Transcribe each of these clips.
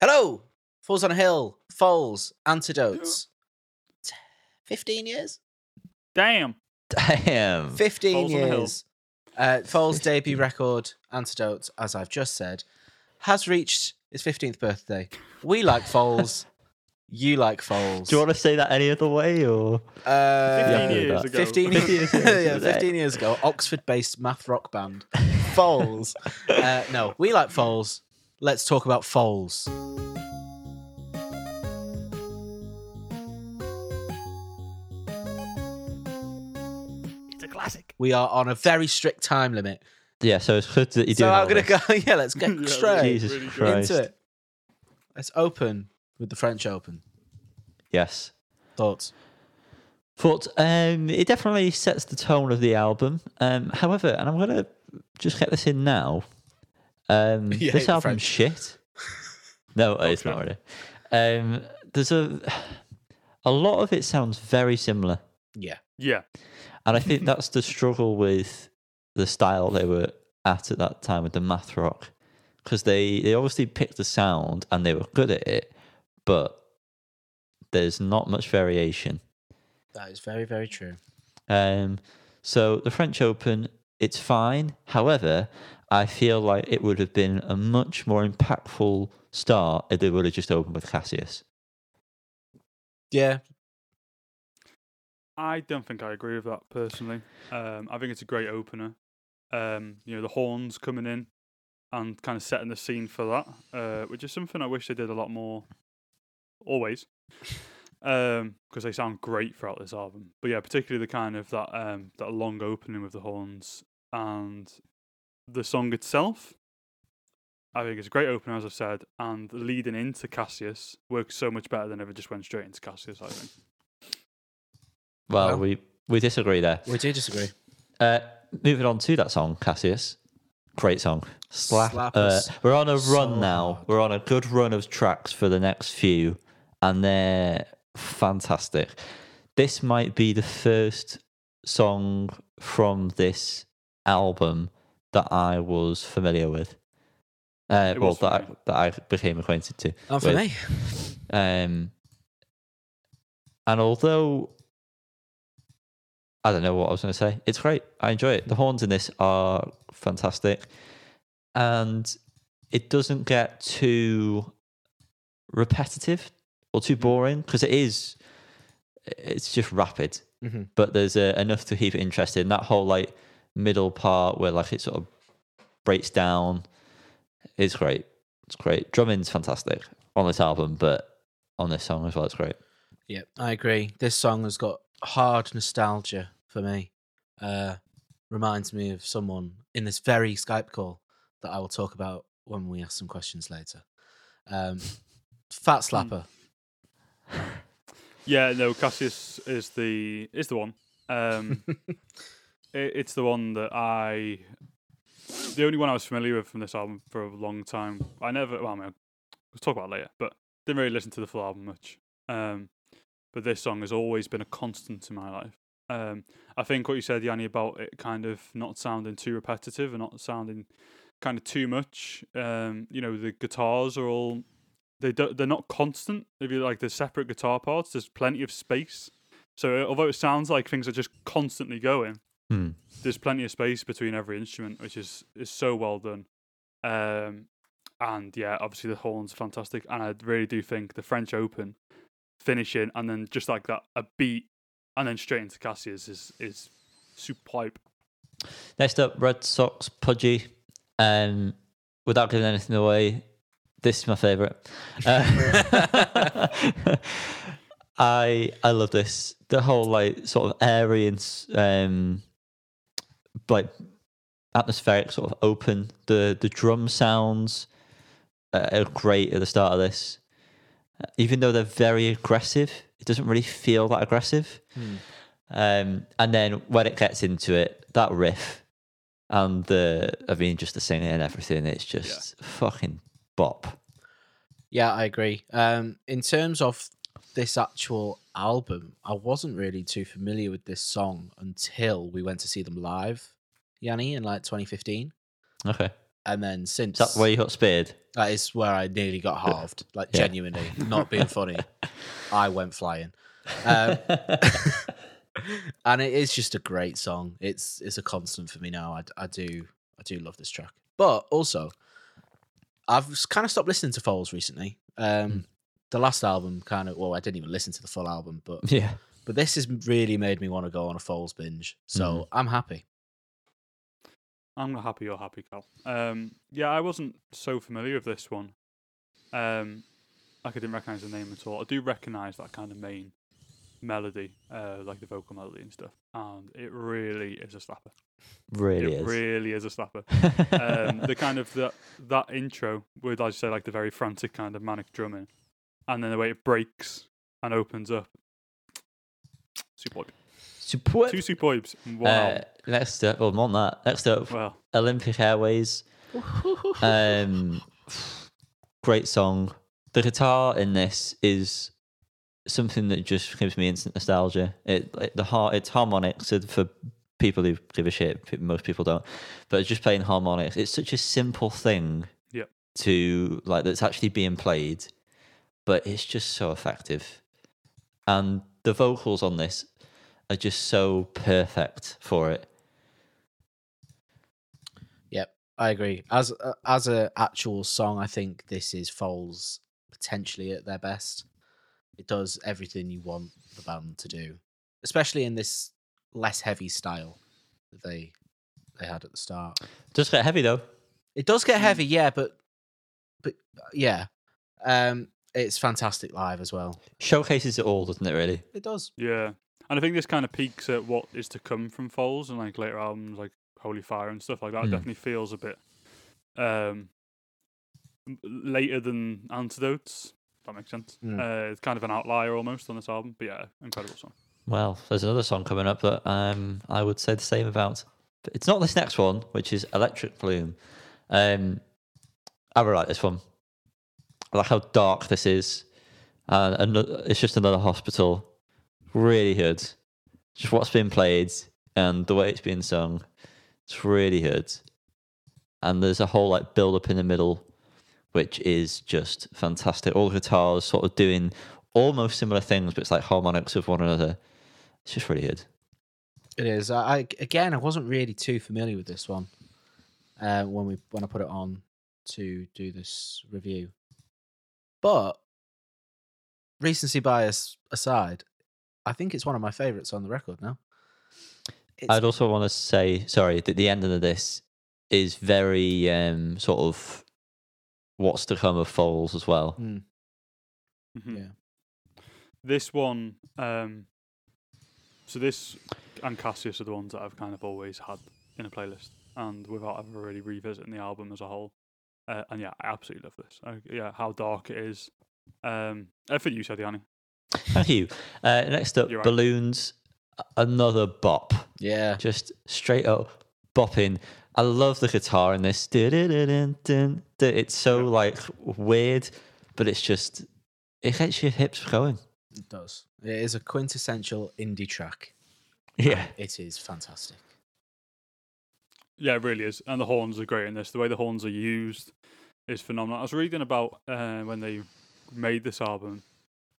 Hello, Falls on a Hill, Falls, Antidotes. 15 years? Damn. Damn. 15 Foals on a Hill. years. Uh, Foals' debut record, Antidotes, as I've just said, has reached its 15th birthday. We like Falls. you like Falls. Do you want to say that any other way or? uh, 15 years ago. 15 15 years, years yeah, 15 years ago, Oxford-based math rock band, Falls. Uh, no, we like Foals. Let's talk about Foals. It's a classic. We are on a very strict time limit, Yeah, so it's good that you do. so I'm know gonna go. Yeah, let's get Yeah, straight Jesus really. Christ. into it. Let's open with the French Open. Yes. Thoughts? But um, it definitely sets the tone of the album. Um, however, and I'm gonna just get this in now. Um, You this the album's French. shit. No, it's not really. Um, there's a a lot of it sounds very similar, Yeah. Yeah. and I think that's the struggle with the style they were at at that time with the math rock, because they they obviously picked the sound and they were good at it, but there's not much variation. That is very, very true. Um, so the French Open, it's fine. However, I feel like it would have been a much more impactful start if they would have just opened with Cassius. Yeah. I don't think I agree with that personally. Um, I think it's a great opener. Um, you know, the horns coming in and kind of setting the scene for that, uh, which is something I wish they did a lot more. Always, because they sound great throughout this album. But yeah, particularly the kind of that um, that long opening with the horns and the song itself. I think it's a great opener, as I've said, and leading into Cassius works so much better than if it just went straight into Cassius. I think. Well, Well- we we disagree there. We do disagree. Uh, moving on to that song, Cassius. Great song. Slap. Slap uh, us we're on a so run now. hard. We're on a good run of tracks for the next few, and they're fantastic. This might be the first song from this album that I was familiar with. Uh, well, that I, that I became acquainted to. Not for with. me. Um, and although I don't know what I was going to say, it's great. I enjoy it. The horns in this are fantastic, and it doesn't get too repetitive or too boring because it is. It's just rapid, Mhm. but there's uh, enough to keep it interesting. That whole like middle part where like it sort of breaks down is great. It's great. Drumming's fantastic on this album, but on this song as well, it's great. Yeah, I agree. This song has got hard nostalgia for me. Uh, reminds me of someone in this very Skype call that I will talk about when we ask some questions later. Um, Fat Slapper. Yeah, no, Cassius is the is the one. Um, it, it's the one that I, the only one I was familiar with from this album for a long time. I never, well, I mean, we'll talk about later, but didn't really listen to the full album much. Um, but this song has always been a constant in my life. Um, I think what you said, Yanni, about it kind of not sounding too repetitive and not sounding kind of too much. Um, you know, the guitars are all they do, they're not constant. If you like the separate guitar parts, there's plenty of space. So although it sounds like things are just constantly going, Hmm. there's plenty of space between every instrument, which is is so well done. Um, and yeah, obviously the horns are fantastic, and I really do think the French Open finishing and then just like that a beat and then straight into Cassius is is superb. Next up, Red Socks Pugie. Um, without giving anything away, this is my favorite. Uh, I I love this. The whole like sort of airy and um, like atmospheric sort of open. The the drum sounds uh, are great at the start of this. Uh, Even though they're very aggressive, it doesn't really feel that aggressive. Hmm. Um, and then when it gets into it, that riff and the, I mean, just the singing and everything, it's just fucking bop. Yeah, I agree. Um, in terms of this actual album, I wasn't really too familiar with this song until we went to see them live, Yanni, in like 2015. Okay. And then since Is that where you got speared? That is where I nearly got halved. Like Yeah. genuinely, not being funny. I went flying. Um, and it is just a great song. It's it's a constant for me now. I, d- I do I do love this track. But also, I've kind of stopped listening to Foals recently. Um, Hmm. The last album kind of well, I didn't even listen to the full album, but yeah. but this has really made me want to go on a Foals binge. So Mhm. I'm happy. I'm happy you're happy, Cal. Um, yeah, I wasn't so familiar with this one. Um, like I didn't recognise the name at all. I do recognise that kind of main melody, uh, like the vocal melody and stuff, and it really is a slapper. Really it is. really is a slapper. um, the kind of that that intro with, as you say, like the very frantic kind of manic drumming, and then the way it breaks and opens up. Superb. Superb. Two superbs in one Uh, next up, well, more than that. Next up, Well, Olympic Airways. Um, great song. The guitar in this is something that just gives me instant nostalgia. It, it the har- it's harmonics so for people who give a shit. Most people don't, but just playing harmonics. It's such a simple thing. Yep. To like that's actually being played, but it's just so effective, and the vocals on this are just so perfect for it. Yep, I agree. As uh, as a actual song, I think this is Foals potentially at their best. It does everything you want the band to do, especially in this less heavy style that they they had at the start. Does get heavy though. It does get heavy, yeah, but but yeah, um, it's fantastic live as well. Showcases it all, doesn't it? Really. It does. Yeah, and I think this kind of peaks at what is to come from Foals and like later albums like Holy Fire and stuff like that. It Mm. definitely feels a bit um later than Antidotes. If that makes sense. Mm. Uh, it's kind of an outlier almost on this album, but yeah, incredible song. Well, there's another song coming up that um, I would say the same about. But it's not this next one, which is Electric Bloom. Um, I really like this one. I like how dark this is. And it's just another hospital. Really good. Just what's been played and the way it's being sung. It's really good. And there's a whole like build up in the middle, which is just fantastic. All the guitars sort of doing almost similar things, but it's like harmonics of one another. It's just really good. It is. I again, I wasn't really too familiar with this one uh, when we when I put it on to do this review, but recency bias aside, I think it's one of my favourites on the record now. It's, I'd also want to say, sorry, that the ending of this is very um, sort of what's to come of Foals as well. Mm, Mhm. yeah, This one, um, so this and Cassius are the ones that I've kind of always had in a playlist, and without ever really revisiting the album as a whole. Uh, and yeah, I absolutely love this. Uh, yeah, how dark it is. Um, I think you said, the Yanni. Thank you. Uh, next up, You're right. Balloons, a- another bop. yeah. Just straight up bopping. I love the guitar in this. It's so like weird, but it's just, it gets your hips going. It does. It is a quintessential indie track. Yeah. It is fantastic. Yeah, it really is. And the horns are great in this. The way the horns are used is phenomenal. I was reading about uh, when they made this album,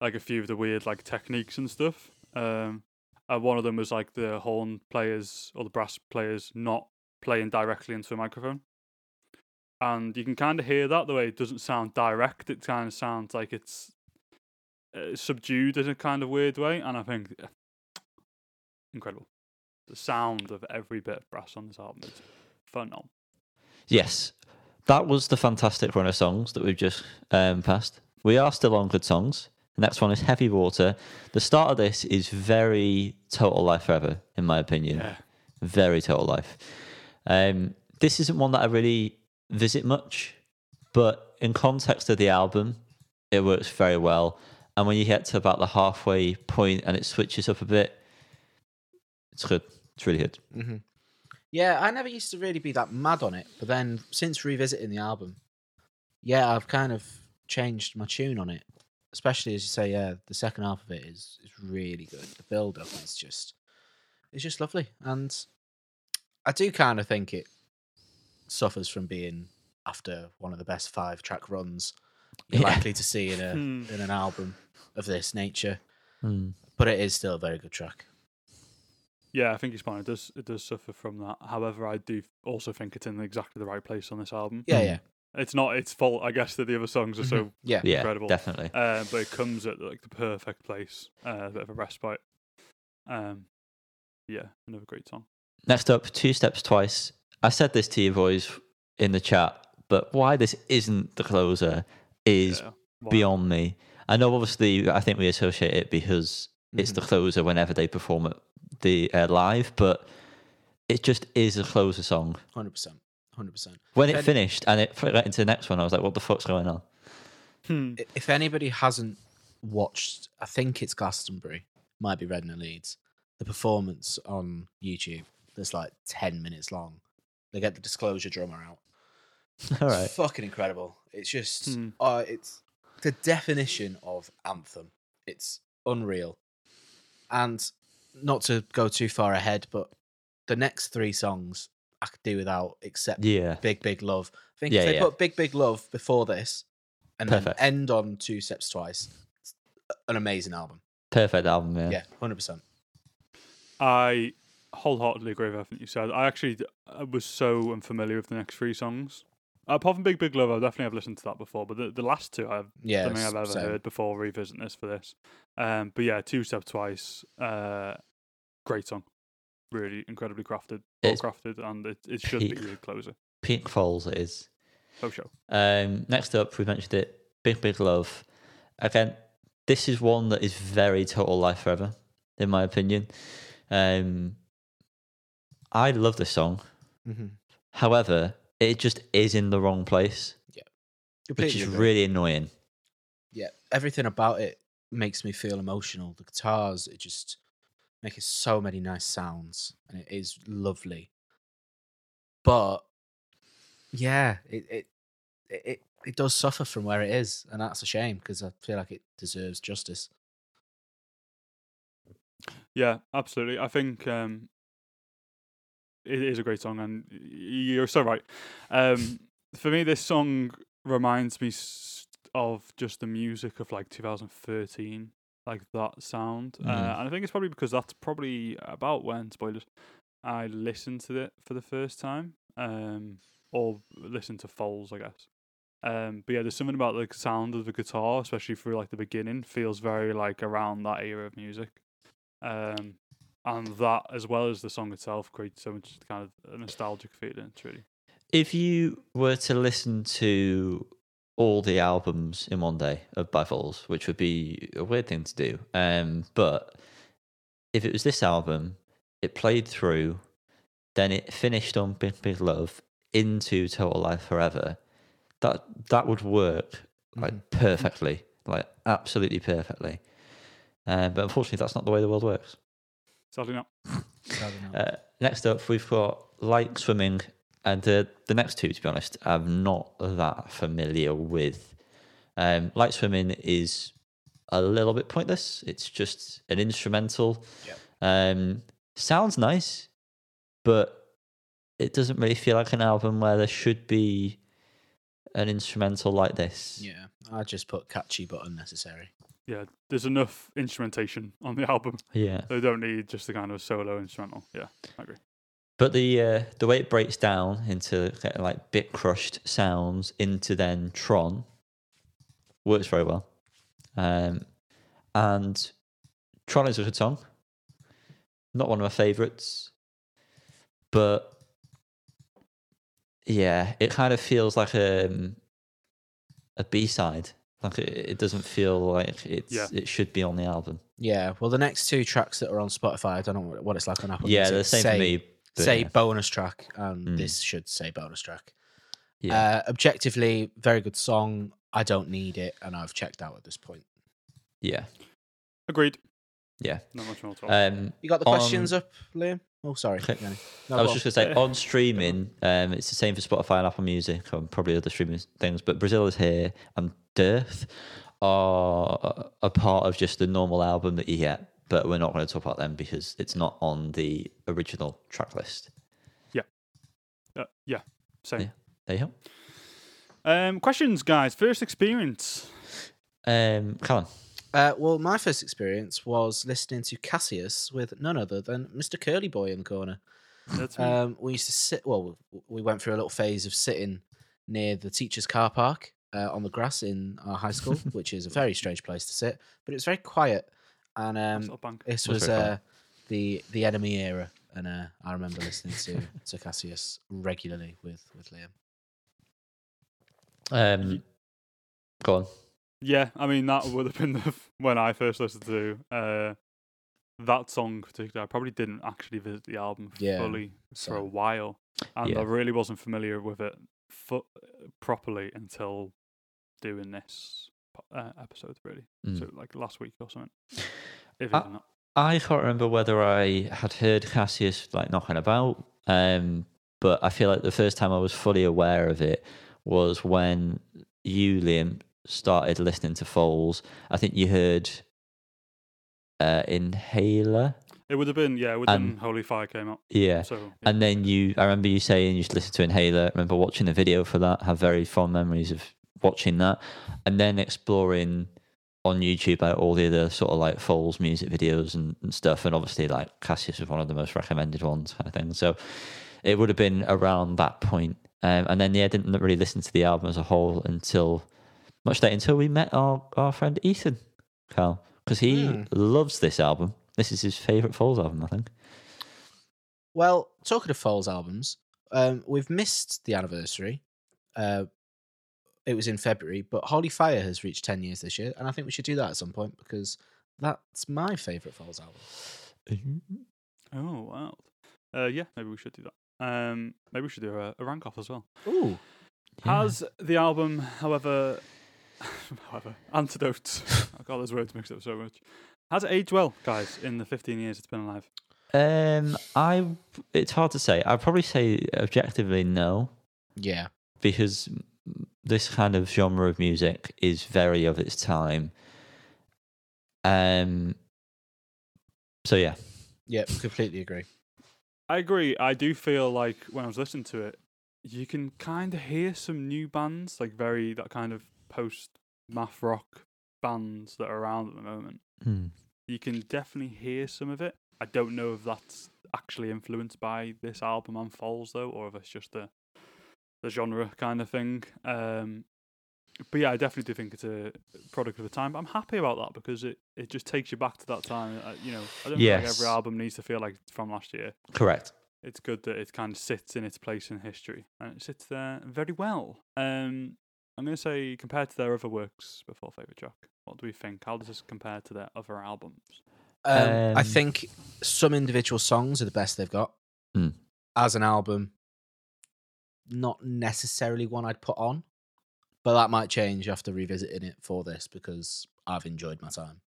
like a few of the weird like techniques and stuff. Um, and one of them was like the horn players or the brass players not playing directly into a microphone. And you can kind of hear that the way it doesn't sound direct. It kind of sounds like it's uh, subdued in a kind of weird way. And I think uh, incredible. The sound of every bit of brass on this album is phenomenal. Yes, that was the fantastic run of songs that we've just um, passed. We are still on good songs. The next one is Heavy Water. The start of this is very Total Life Forever, in my opinion. Yeah. Very Total Life. Um, this isn't one that I really visit much, but in context of the album, it works very well. And when you get to about the halfway point and it switches up a bit, it's good. It's really good. hmm Yeah, I never used to really be that mad on it, but then since revisiting the album, yeah, I've kind of changed my tune on it. Especially as you say, yeah, the second half of it is is really good. The build up is just it's just lovely, and I do kind of think it suffers from being after one of the best five track runs you're Yeah. likely to see in a Hmm. in an album of this nature. Hmm. But it is still a very good track. Yeah, I think he's fine. It does it does suffer from that. However, I do also think it's in exactly the right place on this album. Yeah, yeah, It's not its fault, I guess, that the other songs are so yeah. Yeah, Incredible. definitely. uh, but it comes at like the perfect place. Uh, a bit of a respite. Um yeah, another great song. Next up, Two Steps Twice. I said this to you boys in the chat, but why this isn't the closer is Yeah. Beyond me. I know, obviously, I think we associate it because it's Mhm. the closer whenever they perform it the uh, live, but it just is a closer song. Hundred percent, hundred percent. When it And- finished and it went into the next one, I was like, "What the fuck's going on?" Hmm. If anybody hasn't watched, I think it's Glastonbury, might be Reading and Leeds. The performance on YouTube that's like ten minutes long. They get the disclosure drummer out. All right, It's fucking incredible. It's just, Hmm. uh, it's the definition of anthem. It's unreal. And not to go too far ahead, but the next three songs I could do without, except yeah, Big Big Love. I think Yeah, if they yeah. put Big Big Love before this, and Perfect. then end on Two Steps Twice, it's an amazing album. perfect album. Yeah, Yeah, hundred percent. I wholeheartedly agree with everything you said. I actually d- I was so unfamiliar with the next three songs. Apart from Big Big Love, I definitely have listened to that before, but the, the last two I've Yeah, don't think I've ever same. heard before revisiting this for this. Um, but yeah, Two Step Twice, uh, great song. Really incredibly crafted, well It's crafted, and it, it should be peak. the closer. Pink Falls it is. Oh, show. Um, next up, we mentioned it. Big Big Love. Again, this is one that is very Total Life Forever, in my opinion. Um, I love this song. Mm-hmm. However, it just is in the wrong place, Yeah. which is really annoying. yeah. Everything about it makes me feel emotional. The guitars, it just make it so many nice sounds, and it is lovely. But yeah, it it it it, does suffer from where it is, and that's a shame because I feel like it deserves justice. Yeah, absolutely. I think um, it is a great song, and you're so right. Um, for me, this song reminds me of just the music of like 2013, like that sound. Uh, Mhm. and I think it's probably because that's probably about when spoilers I listened to it for the first time, um, or listened to Foals, I guess. Um, but yeah, there's something about the sound of the guitar, especially through like the beginning, feels very like around that era of music. Um, and that, as well as the song itself, creates so much kind of a nostalgic feeling. It's really If you were to listen to all the albums in one day of By Falls, which would be a weird thing to do, um, but if it was this album, it played through, then it finished on Big Big Love into Total Life Forever, that that would work like Mhm. perfectly, like absolutely perfectly. Uh, but unfortunately, that's not the way the world works. sadly not. Sadly not. Uh, next up, we've got Like Swimming, and the the next two, to be honest, I'm not that familiar with. Um, Like Swimming is a little bit pointless. It's just an instrumental. Yep. Um, sounds nice, but it doesn't really feel like an album where there should be an instrumental like this. yeah, I just put catchy but unnecessary. Yeah, there's enough instrumentation on the album. Yeah. They don't need just the kind of solo instrumental. Yeah, I agree. But the uh, the way it breaks down into kind of like bit crushed sounds into then Tron works very well. Um, and Tron is a good song. Not one of my favourites, but yeah, it kind of feels like a a B side. Like it, it doesn't feel like it's Yeah. it should be on the album. Yeah, well, the next two tracks that are on Spotify, I don't know what- what it's like on Apple. yeah, Music, the same say, for me. But Say yeah. bonus track, and Mm. this should say bonus track. yeah, Uh, objectively, very good song. I don't need it, and I've checked out at this point. yeah, Agreed. yeah. Not much more to. Um, You got the questions up, Liam? Oh, sorry. No, I was go just going to say on streaming, um, it's the same for Spotify and Apple Music, and probably other streaming things. But Brazil is here and Dearth are a part of just the normal album that you get, but we're not going to talk about them because it's not on the original track list. uh, yeah, So Yeah. There you go. Um, questions, guys. First experience. Um, Callum. Uh, well, my first experience was listening to Cassius with none other than Mr. Curly Boy in the corner. That's me. Um, we used to sit. Well, we went through a little phase of sitting near the teachers' car park uh, on the grass in our high school, which is a very strange place to sit, but it was very quiet. And um, little this Was was uh, the the enemy era, and uh, I remember listening to to Cassius regularly with with Liam. Um, go on. Yeah, I mean that would have been the, f- when I first listened to uh, that song. Particularly, I probably didn't actually visit the album Yeah, fully for a while, and Yeah. I really wasn't familiar with it fu- properly until doing this po- uh, episode. Really, Mm. so like last week or something. If even that. I can't remember whether I had heard Cassius like knocking about, um, but I feel like the first time I was fully aware of it was when you, Liam, started listening to Foals. I think you heard uh, Inhaler, It would have been yeah. It would have been Holy Fire came up. yeah. So yeah. And then you, I remember you saying you should listen to Inhaler. I remember watching the video for that. Have very fond memories of watching that, and then exploring on YouTube like all the other sort of like Foals music videos and, and stuff. And obviously, like Cassius was one of the most recommended ones, kind of thing. So it would have been around that point. Um, and then yeah, I didn't really listen to the album as a whole until much later, until we met our our friend Ethan, Cal, because he Hmm. loves this album. This is his favorite Foals album, I think. Well, talking of Foals albums, um, we've missed the anniversary. Uh, it was in February, but Holy Fire has reached 10 years this year, and I think we should do that at some point because that's my favourite Foals album. oh wow. Uh, yeah, maybe we should do that. Um, maybe we should do a, a rank off as well. Ooh. Yeah. Has the album, however, however, antidote? I got those words mixed up so much. Has it aged well, guys? In the 15 years it's been alive. Um, I it's hard to say. I'd probably say objectively no, Yeah. because this kind of genre of music is very of its time. Um. So yeah, Yeah, completely agree. I agree. I do feel like when I was listening to it, you can kind of hear some new bands, like very that kind of post math rock bands that are around at the moment. Hmm. You can definitely hear some of it. I don't know if that's actually influenced by this album and Falls though, or if it's just the the genre kind of thing. Um, but yeah, I definitely do think it's a product of the time. But I'm happy about that because it, it just takes you back to that time. Uh, you know, I don't feel like Yes. every album needs to feel like it's from last year. correct. It's good that it kind of sits in its place in history and it sits there very well. Um, I'm going to say compared to their other works before favorite track. What do we think? How does this compare to their other albums? Um, I Um, think some individual songs are the best they've got. Hmm. As an album, not necessarily one I'd put on, but that might change after revisiting it for this because I've enjoyed my time.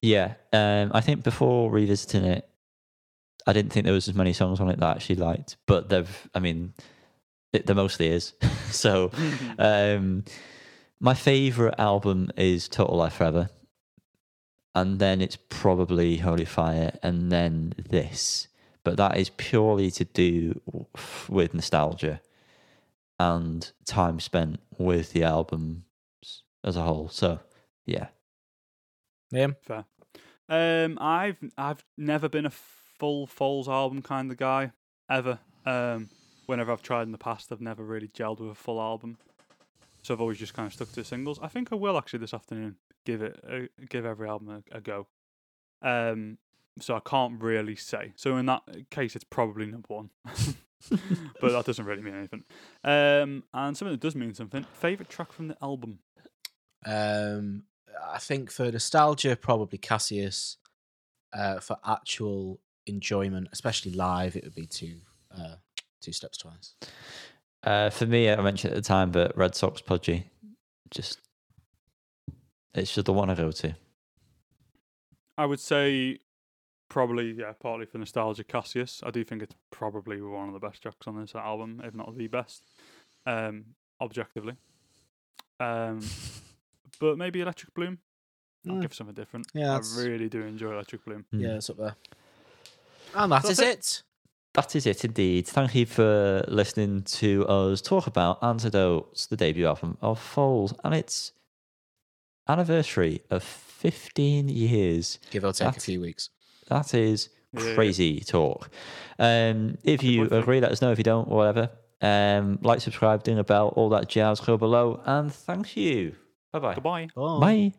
Yeah, um, I think before revisiting it, I didn't think there was as many songs on it that I actually liked, but they've. I mean, it, there mostly is. so, um, my favorite album is Total Life Forever, and then it's probably Holy Fire, and then this. But that is purely to do with nostalgia and time spent with the albums as a whole. So, yeah. Liam? Fair. Um, I've I've never been a full Falls album kind of guy ever. Um, whenever I've tried in the past, I've never really gelled with a full album, so I've always just kind of stuck to singles. I think I will actually this afternoon give it a, give every album a, a go. Um, so I can't really say. So in that case, it's probably number one, but that doesn't really mean anything. Um, and something that does mean something. Favorite track from the album. Um, I think for nostalgia, probably Cassius. Uh, for actual enjoyment, especially live, it would be two, uh, two steps twice. Uh, for me, I mentioned at the time, but Red Socks Pugie, just it's just the one I go to. I would say probably yeah, partly for nostalgia. Cassius, I do think it's probably one of the best tracks on this album, if not the best, um, objectively. Um, but maybe Electric Bloom. I'll Mm. give something different. Yeah, I really do enjoy Electric Bloom. Mm. Yeah, it's up there. And that So is I it. that is it indeed. Thank you for listening to us talk about Antidotes, the debut album of Foals, and its anniversary of 15 years. Give or take a few weeks. That is Yeah, yeah. crazy talk. Um, if you agree, let us know. If you don't, whatever. Um, like, subscribe, ding a bell, all that jazz. Go below, and thank you. Bye-bye. Goodbye. Oh. Bye.